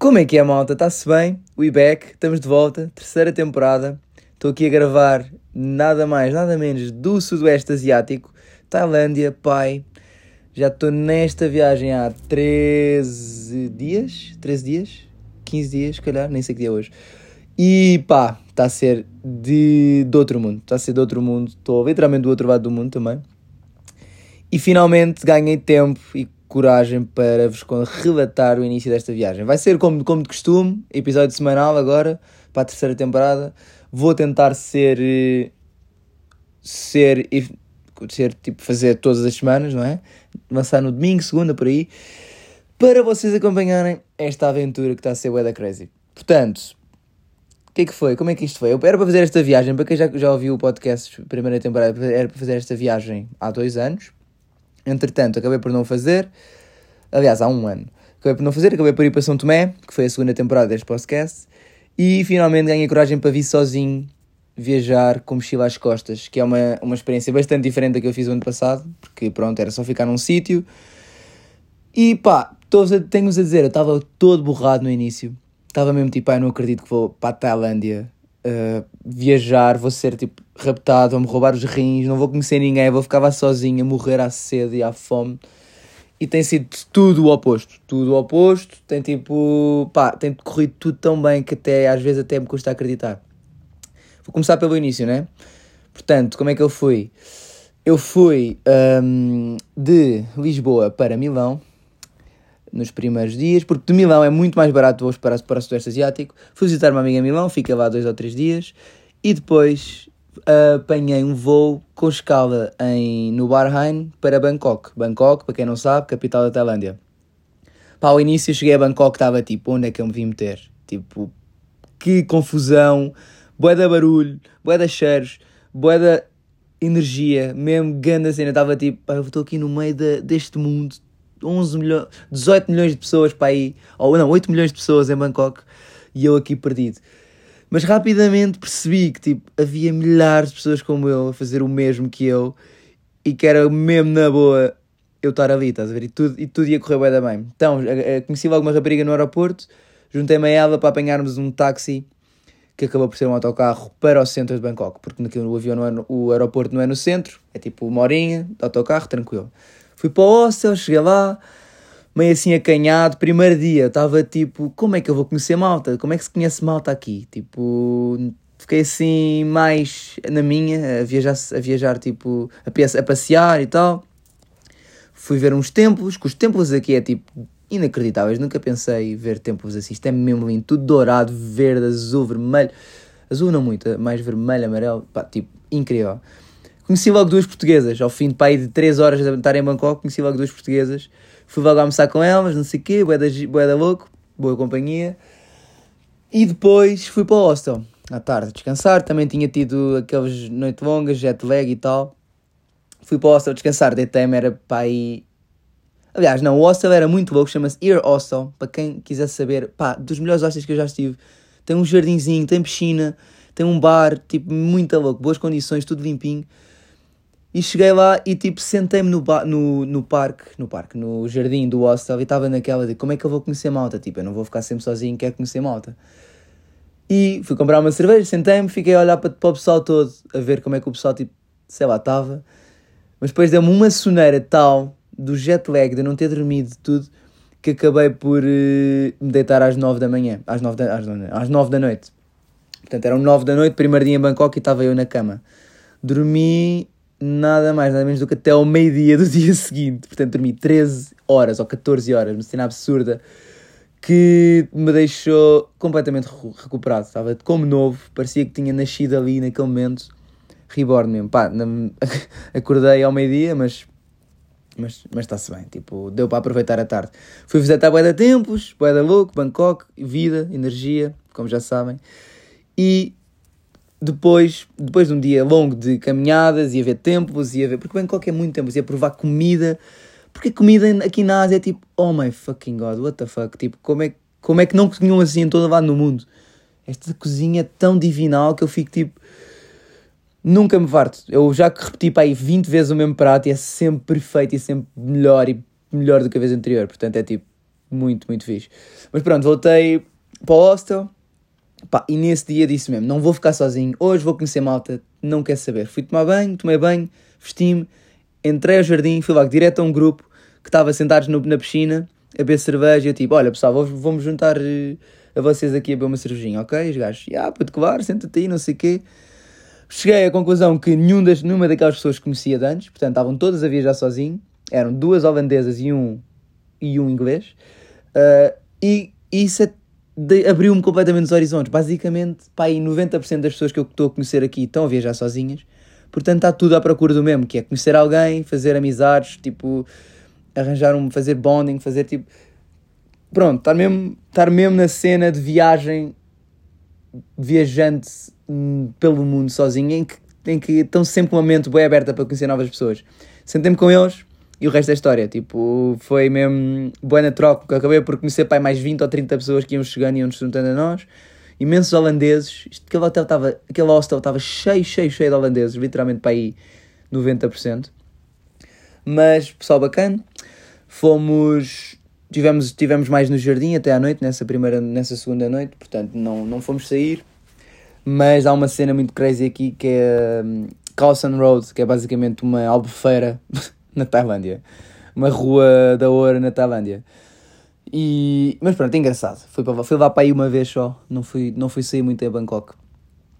Como é que é, malta? Está-se bem? We back, estamos de volta, terceira temporada. Estou aqui a gravar nada mais, nada menos do Sudoeste Asiático, Tailândia, pai. Já estou nesta viagem há 13 dias? 13 dias? 15 dias, se calhar, nem sei que dia é hoje. E pá, está a ser de, de outro mundo. Está a ser de outro mundo. Estou literalmente do outro lado do mundo também. E finalmente ganhei tempo e coragem para vos relatar o início desta viagem. Vai ser como, como de costume, episódio semanal agora, para a terceira temporada. Vou tentar ser. ser. ser tipo, fazer todas as semanas, não é? Lançar no domingo, segunda, por aí. Para vocês acompanharem esta aventura que está a ser da crazy. Portanto, o que é que foi? Como é que isto foi? Eu era para fazer esta viagem, para quem já, já ouviu o podcast, primeira temporada, era para fazer esta viagem há dois anos. Entretanto, acabei por não fazer. Aliás, há um ano. Acabei por não fazer, acabei por ir para São Tomé, que foi a segunda temporada deste podcast. E finalmente ganhei coragem para vir sozinho viajar com mochila às costas, que é uma, uma experiência bastante diferente da que eu fiz o ano passado, porque pronto, era só ficar num sítio. E pá, tenho-vos a dizer, eu estava todo borrado no início. Estava mesmo tipo, ai, não acredito que vou para a Tailândia uh, viajar, vou ser tipo raptado, vão-me roubar os rins, não vou conhecer ninguém, vou ficar lá sozinho a morrer à sede e à fome. E tem sido tudo o oposto, tudo o oposto. Tem tipo, pá, tem corrido tudo tão bem que até às vezes até me custa acreditar. Vou começar pelo início, né? Portanto, como é que eu fui? Eu fui hum, de Lisboa para Milão nos primeiros dias, porque de Milão é muito mais barato voos para, para o Sudeste Asiático. Fui visitar uma amiga em Milão, fiquei lá dois ou três dias e depois apanhei um voo com escala em, no Bahrein para Bangkok. Bangkok, para quem não sabe, capital da Tailândia. Pá, ao início cheguei a Bangkok, estava tipo, onde é que eu me vim meter? Tipo, que confusão, bué da barulho, bué da cheiros, bué da energia, mesmo ganda cena, estava tipo, eu estou aqui no meio da- deste mundo, 11 milhões, 18 milhões de pessoas para aí, ou não, 8 milhões de pessoas em Bangkok, e eu aqui perdido. Mas rapidamente percebi que tipo, havia milhares de pessoas como eu a fazer o mesmo que eu, e que era mesmo na boa eu estar ali, estás a ver? E tudo, e tudo ia correr bem da bem. Então, a- a- conheci logo uma rapariga no aeroporto, juntei-me a ela para apanharmos um táxi que acabou por ser um autocarro para o centro de Bangkok, porque naquele, o avião não é no, o aeroporto não é no centro, é tipo uma horinha de autocarro, tranquilo. Fui para o hostel, cheguei lá, meio assim acanhado, primeiro dia, estava tipo, como é que eu vou conhecer malta? Como é que se conhece malta aqui? Tipo, fiquei assim mais na minha, a viajar, a viajar tipo, a, passear e tal. Fui ver uns templos, que os templos aqui é tipo inacreditáveis, nunca pensei ver templos assim, isto é mesmo lindo, tudo dourado, verde, azul, vermelho, azul não muito, mais vermelho, amarelo, pá, tipo, incrível. Conheci logo duas portuguesas, ao fim de pá, aí de 3 horas de estar em Bangkok, conheci logo duas portuguesas, fui logo almoçar com elas, não sei o quê, bué da, gi- bué da louco, boa companhia, e depois fui para o hostel, à tarde, descansar, também tinha tido aquelas noites longas, jet lag e tal, fui para o hostel descansar, deitei-me, era para aí. Aliás, não, o hostel era muito louco, chama-se Ear Hostel, para quem quiser saber, pá, dos melhores hostels que eu já estive. Tem um jardinzinho, tem piscina, tem um bar, tipo, muito louco, boas condições, tudo limpinho. E cheguei lá e, tipo, sentei-me no, no, no parque, no parque, no jardim do hostel e estava naquela de como é que eu vou conhecer malta? Tipo, eu não vou ficar sempre sozinho, quero conhecer malta. E fui comprar uma cerveja, sentei-me, fiquei a olhar para, para o pessoal todo, a ver como é que o pessoal, tipo, sei lá, estava. Mas depois deu-me uma soneira tal do jet lag, de não ter dormido tudo, que acabei por eh, me deitar às 9 da manhã, às 9 da, às, às 9 da noite. Portanto, eram 9 da noite, primeiro dia em Bangkok e estava eu na cama. Dormi nada mais, nada menos do que até ao meio-dia do dia seguinte. Portanto, dormi 13 horas ou 14 horas, uma cena absurda que me deixou completamente recu- recuperado. Estava como novo, parecia que tinha nascido ali naquele momento. Reborn mesmo. Pá, acordei ao meio-dia, mas mas está-se bem, tipo, deu para aproveitar a tarde. Fui visitar Bué da Tempos, Bué da Louco, Bangkok, vida, energia, como já sabem. E depois, depois de um dia longo de caminhadas, ia ver templos, ia ver. Porque Bangkok é muito templos, ia provar comida. Porque a comida aqui na Ásia é tipo, oh my fucking god, what the fuck? Tipo, como é, como é que não cozinham assim em todo lado no mundo? Esta cozinha é tão divinal que eu fico tipo. Nunca me farto. Eu já que repeti para aí 20 vezes o mesmo prato e é sempre perfeito e sempre melhor e melhor do que a vez anterior. Portanto, é tipo, Muito, muito fixe. Mas pronto, voltei para o hostel. Pá, e nesse dia disse mesmo: não vou ficar sozinho, hoje vou conhecer malta, não quer saber. Fui tomar banho, tomei banho, vesti-me, entrei ao jardim, fui logo direto a um grupo que estava sentados no, na piscina a beber cerveja. E eu tipo: olha pessoal, vou-me juntar eh, a vocês aqui a beber uma cervejinha, ok? Os gajos, ah, puto, claro, senta-te aí, não sei o quê. Cheguei à conclusão que nenhum das, nenhuma daquelas pessoas conhecia de antes, portanto estavam todas a viajar sozinho. Eram duas holandesas e um, e um inglês. Uh, e isso abriu-me completamente os horizontes. Basicamente, pá, aí 90% das pessoas que eu estou a conhecer aqui estão a viajar sozinhas. Portanto, está tudo à procura do mesmo, que é conhecer alguém, fazer amizades, tipo, arranjar um, fazer bonding, fazer tipo. Pronto, estar mesmo, estar mesmo na cena de viagem viajante Hum, pelo mundo sozinho em que, em que estão sempre com uma mente bem aberta para conhecer novas pessoas. Sentei-me com eles e o resto é história. Tipo, foi mesmo boa na troca. Acabei por conhecer pai, mais 20 ou 30 pessoas que iam chegando e iam nos juntando a nós. Imensos holandeses. Aquele hotel estava, aquele hostel estava cheio, cheio, cheio de holandeses. Literalmente para aí 90%. Mas pessoal bacana. Fomos tivemos, tivemos mais no jardim até à noite, nessa primeira, nessa segunda noite, portanto não, não fomos sair. Mas há uma cena muito crazy aqui que é um, Carlson Road, que é basicamente uma albufeira na Tailândia. Uma rua da ouro na Tailândia. E, mas pronto, é engraçado. Fui, para, fui lá para aí uma vez só. Não fui, não fui sair muito a Bangkok.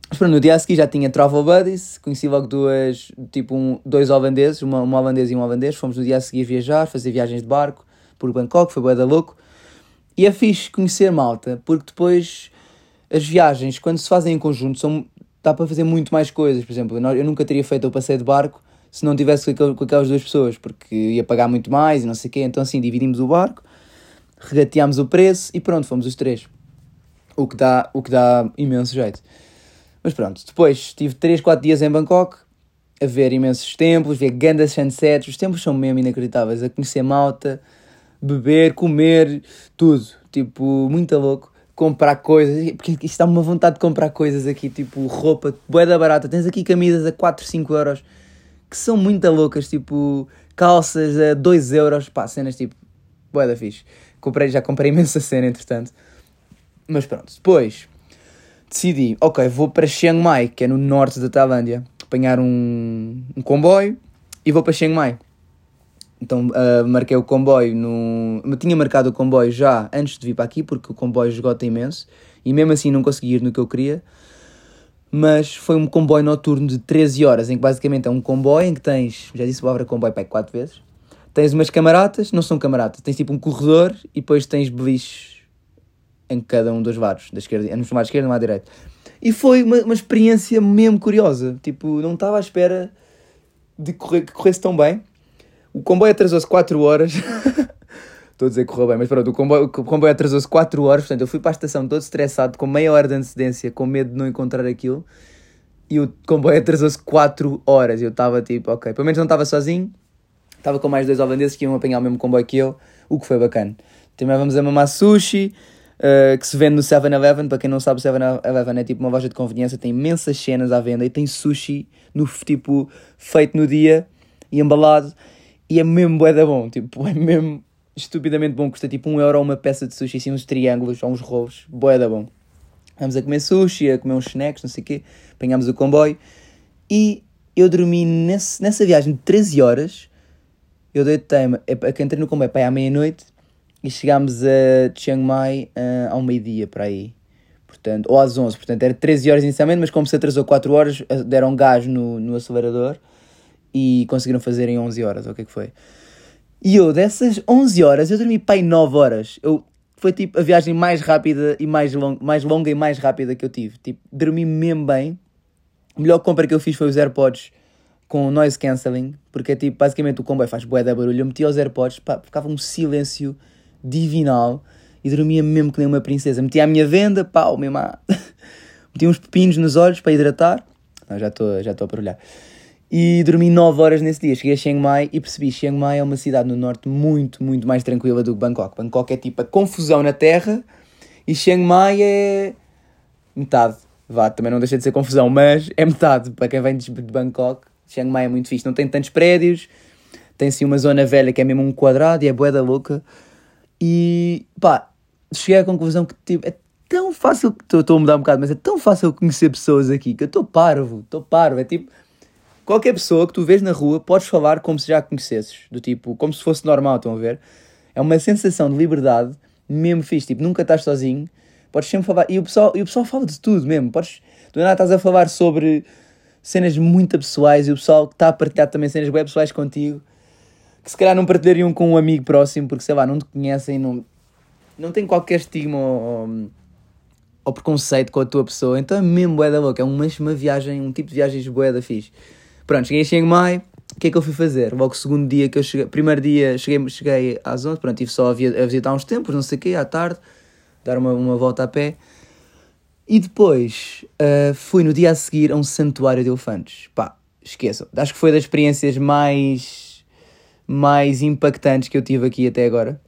Mas pronto, no dia a seguir já tinha Travel Buddies. Conheci logo duas, tipo um, dois holandeses, uma, uma holandesa e um holandês. Fomos no dia a seguir viajar, fazer viagens de barco por Bangkok. Foi boa da louco. E é fixe conhecer malta, porque depois as viagens, quando se fazem em conjunto, são, dá para fazer muito mais coisas. Por exemplo, eu nunca teria feito o passeio de barco se não tivesse com aquelas duas pessoas, porque ia pagar muito mais e não sei o quê. Então, assim, dividimos o barco, regateámos o preço e pronto, fomos os três. O que dá, o que dá imenso jeito. Mas pronto, depois tive 3, 4 dias em Bangkok a ver imensos templos, ver grandes sunsets. Os templos são mesmo inacreditáveis. A conhecer malta, beber, comer, tudo. Tipo, muito louco comprar coisas, porque isto dá uma vontade de comprar coisas aqui, tipo roupa, boeda barata. Tens aqui camisas a 4, 5 euros que são muito loucas, tipo calças a 2 euros, pá, cenas tipo boeda fixe. Comprei, já comprei imensa cena, entretanto. Mas pronto, depois decidi, ok, vou para Chiang Mai, que é no norte da Tailândia, apanhar um, um comboio e vou para Chiang Mai. Então uh, marquei o comboio no. Tinha marcado o comboio já antes de vir para aqui, porque o comboio esgota imenso e mesmo assim não consegui ir no que eu queria. Mas foi um comboio noturno de 13 horas, em que basicamente é um comboio em que tens, já disse a palavra comboio para 4 vezes, tens umas camaratas, não são camaratas, tens tipo um corredor e depois tens beliches em cada um dos lados, da esquerda, no lado esquerdo e no lado direito. E foi uma, uma experiência mesmo curiosa, tipo, não estava à espera de correr, que corresse tão bem. O comboio atrasou-se 4 horas. Estou a dizer que correu bem, mas pronto, o comboio, comboio atrasou-se 4 horas, portanto eu fui para a estação todo estressado, com meia hora de antecedência, com medo de não encontrar aquilo. E o comboio atrasou-se 4 horas. E eu estava tipo, ok, pelo menos não estava sozinho, estava com mais dois holandeses que iam apanhar o mesmo comboio que eu, o que foi bacana. Também vamos a mamar sushi, uh, que se vende no 7-Eleven. Para quem não sabe, o 7-Eleven é tipo uma loja de conveniência, tem imensas cenas à venda e tem sushi no, tipo, feito no dia e embalado. E é mesmo bué da bom, tipo, é mesmo estupidamente bom. Custa tipo um euro uma peça de sushi, assim, uns triângulos ou uns rolos, bué da bom. Vamos a comer sushi, a comer uns snacks, não sei o quê. Apanhámos o comboio. E eu dormi nesse, nessa viagem de 13 horas. Eu deitei-me, é, é entrei no comboio para aí à meia-noite e chegámos a Chiang Mai uh, ao meio-dia, para aí. Portanto, ou às 11, portanto era 13 horas inicialmente, mas como se atrasou 4 horas, deram gás no, no acelerador e conseguiram fazer em 11 horas, ou o que é que foi? E eu, dessas 11 horas, eu dormi aí 9 horas. Eu, foi tipo a viagem mais rápida e mais, long, mais longa e mais rápida que eu tive. Tipo, dormi mesmo bem. A melhor compra que eu fiz foi os AirPods com noise cancelling, porque é tipo, basicamente o comboio faz bué da barulho. Eu meti os AirPods, pá, ficava um silêncio divinal e dormia mesmo que nem uma princesa. Meti a minha venda, pau, mesmo a... meti uns pepinos nos olhos para hidratar. Não, já estou já a barulhar. E dormi 9 horas nesse dia. Cheguei a Chiang Mai e percebi que Chiang Mai é uma cidade no norte muito, muito mais tranquila do que Bangkok. Bangkok é tipo a confusão na terra e Chiang Mai é metade. Vá, também não deixa de ser confusão, mas é metade. Para quem vem de Bangkok, Chiang Mai é muito fixe. Não tem tantos prédios, tem sim uma zona velha que é mesmo um quadrado e é boeda louca. E pá, cheguei à conclusão que tipo, é tão fácil. Estou a mudar um bocado, mas é tão fácil conhecer pessoas aqui que eu estou parvo, estou parvo. É tipo, qualquer pessoa que tu vês na rua podes falar como se já a conhecesses, do tipo, como se fosse normal, estão a ver? É uma sensação de liberdade mesmo fixe, tipo, nunca estás sozinho, podes sempre falar. E o pessoal, e o pessoal fala de tudo mesmo, podes. Do nada estás a falar sobre cenas muito pessoais e o pessoal está a partilhar também cenas web pessoais contigo que se calhar não partilhariam com um amigo próximo porque sei lá, não te conhecem, não, não tem qualquer estigma ou, ou preconceito com a tua pessoa, então é mesmo bué da louca, é uma, uma viagem, um tipo de viagens bué da fixe. Pronto, cheguei a Chiang Mai, o que é que eu fui fazer? Logo o segundo dia que eu cheguei, primeiro dia cheguei, cheguei às 11, pronto, estive só a, a visitar uns tempos, não sei o quê, à tarde, dar uma, uma volta a pé. E depois uh, fui no dia a seguir a um santuário de elefantes. Pá, esqueçam. Acho que foi das experiências mais, mais impactantes que eu tive aqui até agora.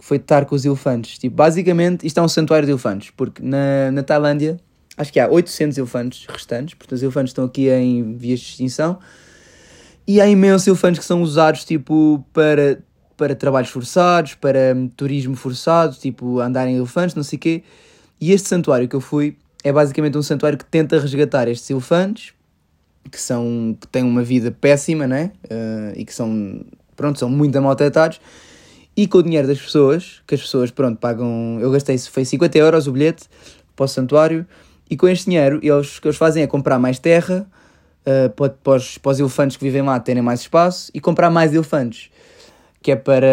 Foi estar com os elefantes. Tipo, basicamente, isto é um santuário de elefantes. Porque na, na Tailândia, acho que há 800 elefantes restantes. Portanto, os elefantes estão aqui em vias de extinção. E há imensos elefantes que são usados, tipo, para, para trabalhos forçados, para turismo forçado, tipo, andarem elefantes, não sei o quê. E este santuário que eu fui é basicamente um santuário que tenta resgatar estes elefantes que são que têm uma vida péssima, né? Uh, e que são pronto, são muito maltratados e com o dinheiro das pessoas, que as pessoas pronto, pagam, eu gastei foi 50 euros o bilhete para o santuário e com este dinheiro eles, o que eles fazem é comprar mais terra uh, para, para, os, para os elefantes que vivem lá terem mais espaço e comprar mais elefantes que é para,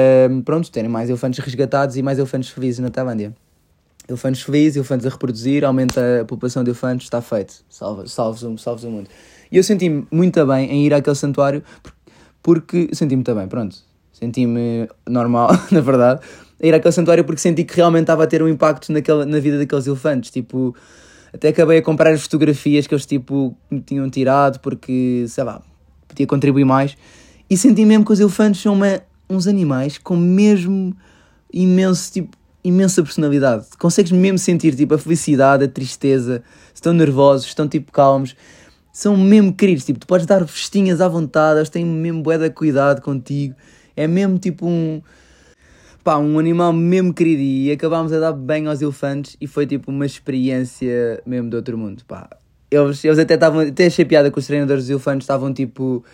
pronto, terem mais elefantes resgatados e mais elefantes felizes na Tailândia elefantes felizes, elefantes a reproduzir, aumenta a população de elefantes, está feito. Salva, salves, salves o mundo. E eu senti-me muito bem em ir àquele santuário porque senti-me também, pronto. Senti-me normal, na verdade, a ir àquele santuário porque senti que realmente estava a ter um impacto naquela, na vida daqueles elefantes. Tipo, até acabei a comprar as fotografias que eles tipo, me tinham tirado porque, sei lá, podia contribuir mais. E senti mesmo que os elefantes são uma, uns animais com mesmo imenso tipo imensa personalidade. Consegues mesmo sentir tipo a felicidade, a tristeza, estão nervosos, estão tipo calmos. São mesmo queridos, tipo, tu podes dar festinhas à vontade, eles têm mesmo bué de cuidado contigo. É mesmo tipo um pá, um animal mesmo querido e acabámos a dar bem aos elefantes e foi tipo uma experiência mesmo de outro mundo, pá. Eles, eles até estavam, até achei piada que os treinadores dos elefantes estavam tipo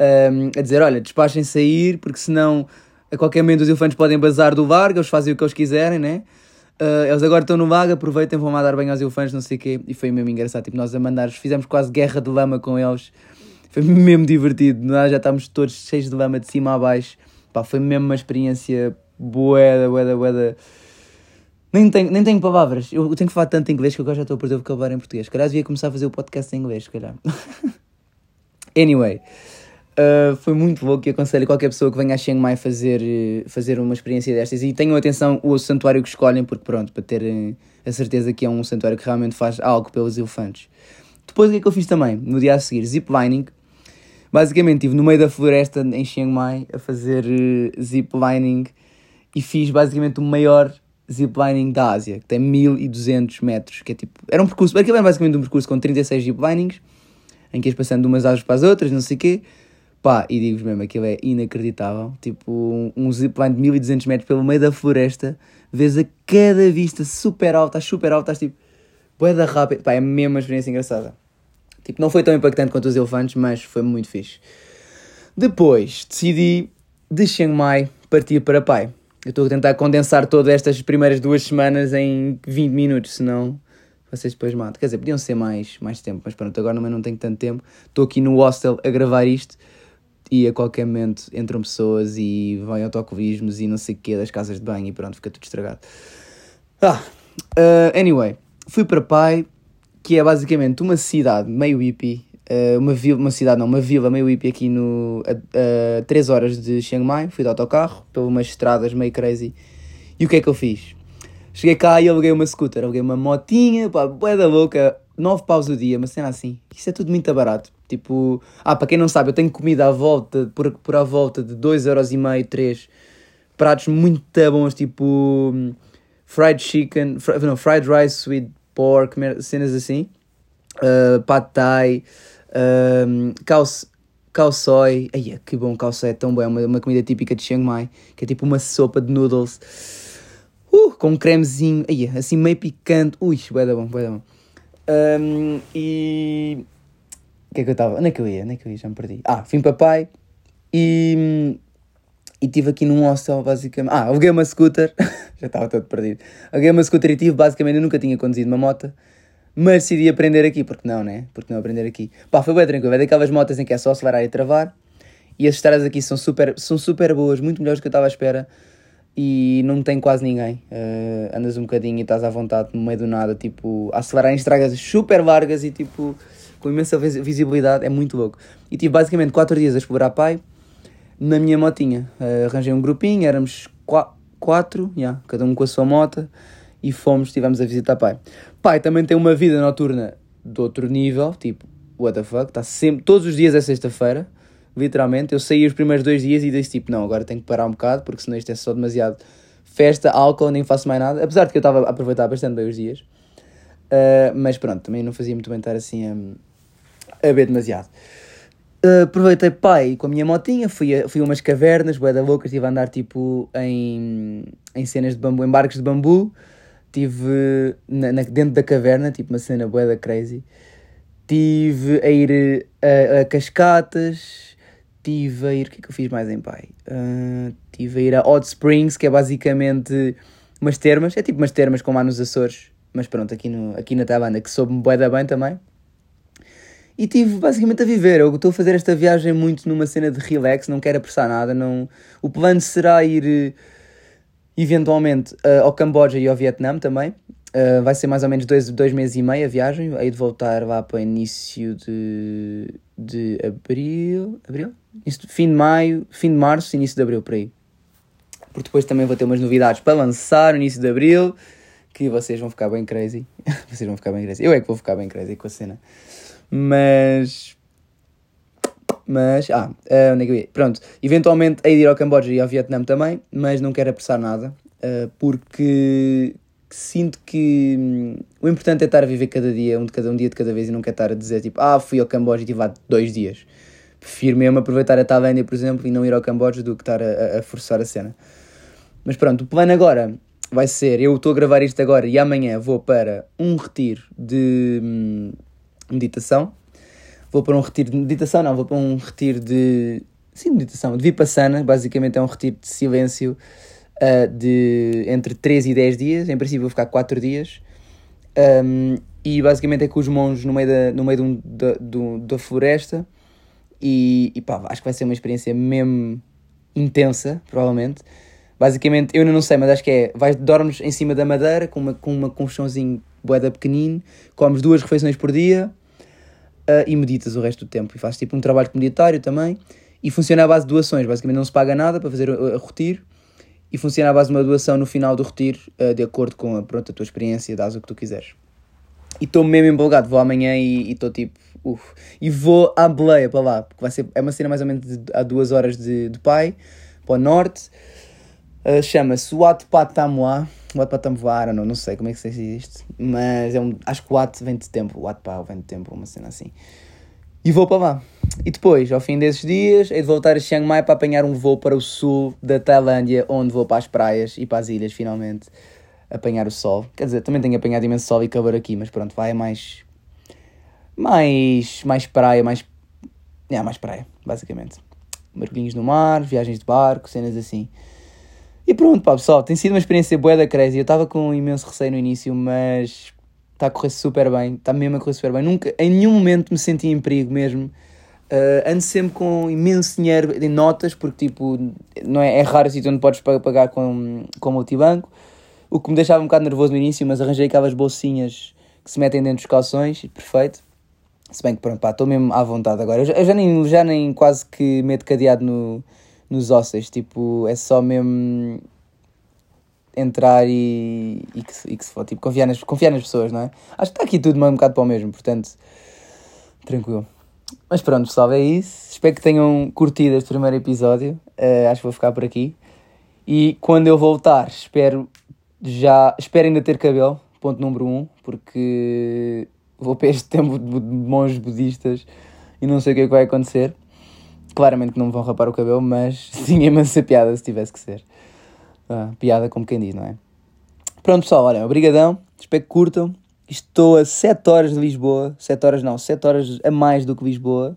um, a dizer, olha, despachem sair porque senão a qualquer momento os elefantes podem bazar do Varga, eles fazem o que eles quiserem, né? Uh, eles agora estão no vaga, aproveitem, vão lá dar bem aos elefantes, não sei o quê. E foi mesmo engraçado, tipo, nós a mandar, fizemos quase guerra de lama com eles. Foi mesmo divertido, nós já estávamos todos cheios de lama de cima a baixo. Pá, foi mesmo uma experiência boeda, boeda, boeda. Nem tenho, nem tenho palavras, eu tenho que falar tanto inglês que agora já estou a perder o vocabulário em português. Calhar devia começar a fazer o podcast em inglês, se calhar. anyway. Uh, foi muito louco e aconselho qualquer pessoa que venha a Chiang Mai fazer, fazer uma experiência destas e tenham atenção o santuário que escolhem, porque pronto, para terem a certeza que é um santuário que realmente faz algo pelos elefantes. Depois o que é que eu fiz também? No dia a seguir, ziplining. Basicamente estive no meio da floresta em Chiang Mai a fazer uh, ziplining e fiz basicamente o maior ziplining da Ásia, que tem 1200 metros, que é tipo, era um percurso, aquilo era basicamente um percurso com 36 ziplinings, em que ias passando de umas árvores para as outras, não sei o quê, Pá, e digo-vos mesmo, aquilo é inacreditável. Tipo, um, um zipline de 1200 metros pelo meio da floresta, vês a cada vista super alta, super alta, estás tipo, boeda rápida. Pá, é mesmo uma experiência engraçada. Tipo, não foi tão impactante quanto os elefantes, mas foi muito fixe. Depois, decidi de Chiang Mai partir para Pai. Eu estou a tentar condensar todas estas primeiras duas semanas em 20 minutos, senão vocês depois matam. Quer dizer, podiam ser mais, mais tempo, mas pronto, agora não tenho tanto tempo. Estou aqui no hostel a gravar isto e a qualquer momento entram pessoas e vêm autocolismos e não sei o quê das casas de banho e pronto, fica tudo estragado. Ah, uh, anyway, fui para Pai, que é basicamente uma cidade meio hippie, uh, uma, vila, uma cidade não, uma vila meio hippie aqui no, a, a 3 horas de Chiang Mai, fui de autocarro, pelas umas estradas meio crazy, e o que é que eu fiz? Cheguei cá e aluguei uma scooter, aluguei uma motinha, pá, bué da louca, 9 paus o dia, uma cena assim. Isso é tudo muito barato. Tipo, ah, para quem não sabe, eu tenho comida à volta, por, por à volta de 2,5€, 3 pratos muito bons, tipo fried chicken, fr não, fried rice with pork, cenas assim, uh, pad thai, um, cow, soy, ai, que bom, soy é tão bom, é uma, uma comida típica de Chiang Mai, que é tipo uma sopa de noodles uh, com um cremezinho, aí, assim meio picante, ui, bué da bom, bué da bom. Um, e. O que é que eu estava? Onde é que eu ia? Onde é que eu ia? Já me perdi. Ah, fui para pai e. E estive aqui num hostel, basicamente. Ah, aluguei uma scooter. Já estava todo perdido. Aluguei uma scooter e tive, basicamente, eu nunca tinha conduzido uma moto. Mas decidi aprender aqui, porque não, né? Porque não aprender aqui. Pá, foi bem tranquilo. É daquelas motas em que é só acelerar e travar. E as estradas aqui são super, são super boas, muito melhores do que eu estava à espera. E não tem quase ninguém. Uh, andas um bocadinho e estás à vontade no meio do nada, tipo, a acelerar em estradas super largas e tipo, com imensa visibilidade. É muito louco. E tive basicamente 4 dias a explorar Pai na minha motinha. Uh, arranjei um grupinho, éramos 4, yeah, cada um com a sua moto. E fomos, estivemos a visitar Pai. Pai também tem uma vida noturna de outro nível, tipo, what the fuck, está sempre, todos os dias é sexta-feira, literalmente. Eu saí os primeiros dois dias e disse tipo, não, agora tenho que parar um bocado, porque senão isto é só demasiado festa, álcool, nem faço mais nada. Apesar de que eu estava a aproveitar bastante bem os dias. Uh, mas pronto, também não fazia muito bem estar assim a, beber demasiado. Uh, aproveitei pai com a minha motinha, fui a, fui a umas cavernas, bué da louca, estive a andar tipo em, em cenas de bambu, em barcos de bambu Estive dentro da caverna, tipo uma cena bué da crazy. Estive a ir a, a, cascatas. Estive a ir. O que é que eu fiz mais em pai? Uh, a ir a Hot Springs, que é basicamente umas termas. É tipo umas termas como há nos Açores. Mas pronto, aqui, no, aqui na Tabanda, que soube-me bué da bem também. E estive basicamente a viver. Eu estou a fazer esta viagem muito numa cena de relax, não quero apressar nada. Não... O plano será ir eventualmente uh, ao Camboja e ao Vietnã também. Uh, vai ser mais ou menos dois, dois meses e meio a viagem. Aí de voltar lá para início de, de abril. Abril? Fim de maio, fim de março, início de abril, por aí. Porque depois também vou ter umas novidades para lançar no início de abril. Que vocês vão ficar bem crazy. vocês vão ficar bem crazy. Eu é que vou ficar bem crazy com a cena. Mas mas, ah, uh, onde é que eu ia? Pronto, eventualmente hei de ir ao Camboja e ao Vietnã também, mas não quero apressar nada, uh, porque sinto que hum, o importante é estar a viver cada dia, um, de cada, um dia de cada vez, e não quero estar a dizer tipo, ah, fui ao Camboja e estive lá dois dias. Prefiro mesmo aproveitar a Tailândia, por exemplo, e não ir ao Camboja do que estar a, a forçar a cena. Mas pronto, o plano agora vai ser, eu estou a gravar isto agora e amanhã vou para um retiro de hum, meditação, vou para um retiro de meditação, não, vou para um retiro de. Sim, meditação, de Vipassana, basicamente é um retiro de silêncio uh, de entre 3 e 10 dias. Em princípio, vou ficar 4 dias. Um, e basicamente é com os monges no meio da, no meio de um, da, do, da floresta. E, e pá, acho que vai ser uma experiência mesmo intensa, provavelmente. Basicamente, eu não sei, mas acho que é. Vais, dormes em cima da madeira com uma, com uma colchãozinho boeda pequenino, comes duas refeições por dia uh, e meditas o resto do tempo. E fazes tipo um trabalho comunitário também. E funciona à base de doações. Basicamente não se paga nada para fazer o, retiro. E funciona à base de uma doação no final do retiro, uh, de acordo com a, pronto, a tua experiência, dás o que tu quiseres. E estou mesmo empolgado. Vou amanhã e estou tipo, uf. E vou à Beleia para lá, porque vai ser, é uma cena mais ou menos de, a duas horas de, de Pai, para o norte. Uh, Chama-se Wat Patamoa Wat Patamvoar, não, não sei como é que se diz isto, mas é um, acho que o Wat vem de tempo, Wat Pau vem de tempo, uma cena assim. E vou para lá. E depois, ao fim desses dias, hei de voltar a Chiang Mai para apanhar um voo para o sul da Tailândia, onde vou para as praias e para as ilhas, finalmente, apanhar o sol. Quer dizer, também tenho apanhado imenso sol e calor aqui, mas pronto, vai é mais. mais. mais praia, mais. É, mais praia, basicamente. Mergulhinhos no mar, viagens de barco, cenas assim. E pronto, pá, pessoal, tem sido uma experiência boa da crazy. Eu estava com um imenso receio no início, mas está a correr super bem, está mesmo a correr super bem. Nunca, em nenhum momento me senti em perigo mesmo. Uh, ando sempre com imenso dinheiro em notas, porque tipo, não é, é raro assim onde podes pagar com, com multibanco. O que me deixava um bocado nervoso no início, mas arranjei aquelas bolsinhas que se metem dentro dos calções, perfeito. Se bem que pronto, pá, estou mesmo à vontade agora. Eu já, eu já, nem, já nem quase que meto cadeado no, nos ossos, tipo, é só mesmo entrar e, e, que, e que se for, tipo, confiar nas, confiar nas pessoas, não é? Acho que está aqui tudo um bocado para o mesmo, portanto, tranquilo. Mas pronto, pessoal, é isso. Espero que tenham curtido este primeiro episódio. Uh, acho que vou ficar por aqui. E quando eu voltar, espero já. Espero ainda ter cabelo, ponto número um, porque vou para este tempo de monges budistas e não sei o que é que vai acontecer. Claramente não me vão rapar o cabelo, mas tinha imensa piada se tivesse que ser. Ah, piada como quem diz, não é? Pronto, pessoal, olha, obrigadão. Espero que curtam. Estou a 7 horas de Lisboa. 7 horas não, 7 horas a mais do que Lisboa.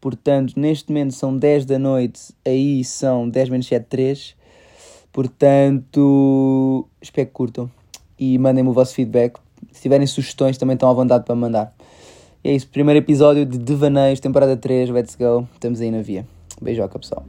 Portanto, neste momento são 10 da noite, aí são 10 menos 7, 3. Portanto, espero que curtam e mandem-me o vosso feedback. Se tiverem sugestões, também estão à vontade para mandar. E é isso, primeiro episódio de Devaneios, temporada 3, let's go. Estamos aí na via. Beijoca, pessoal.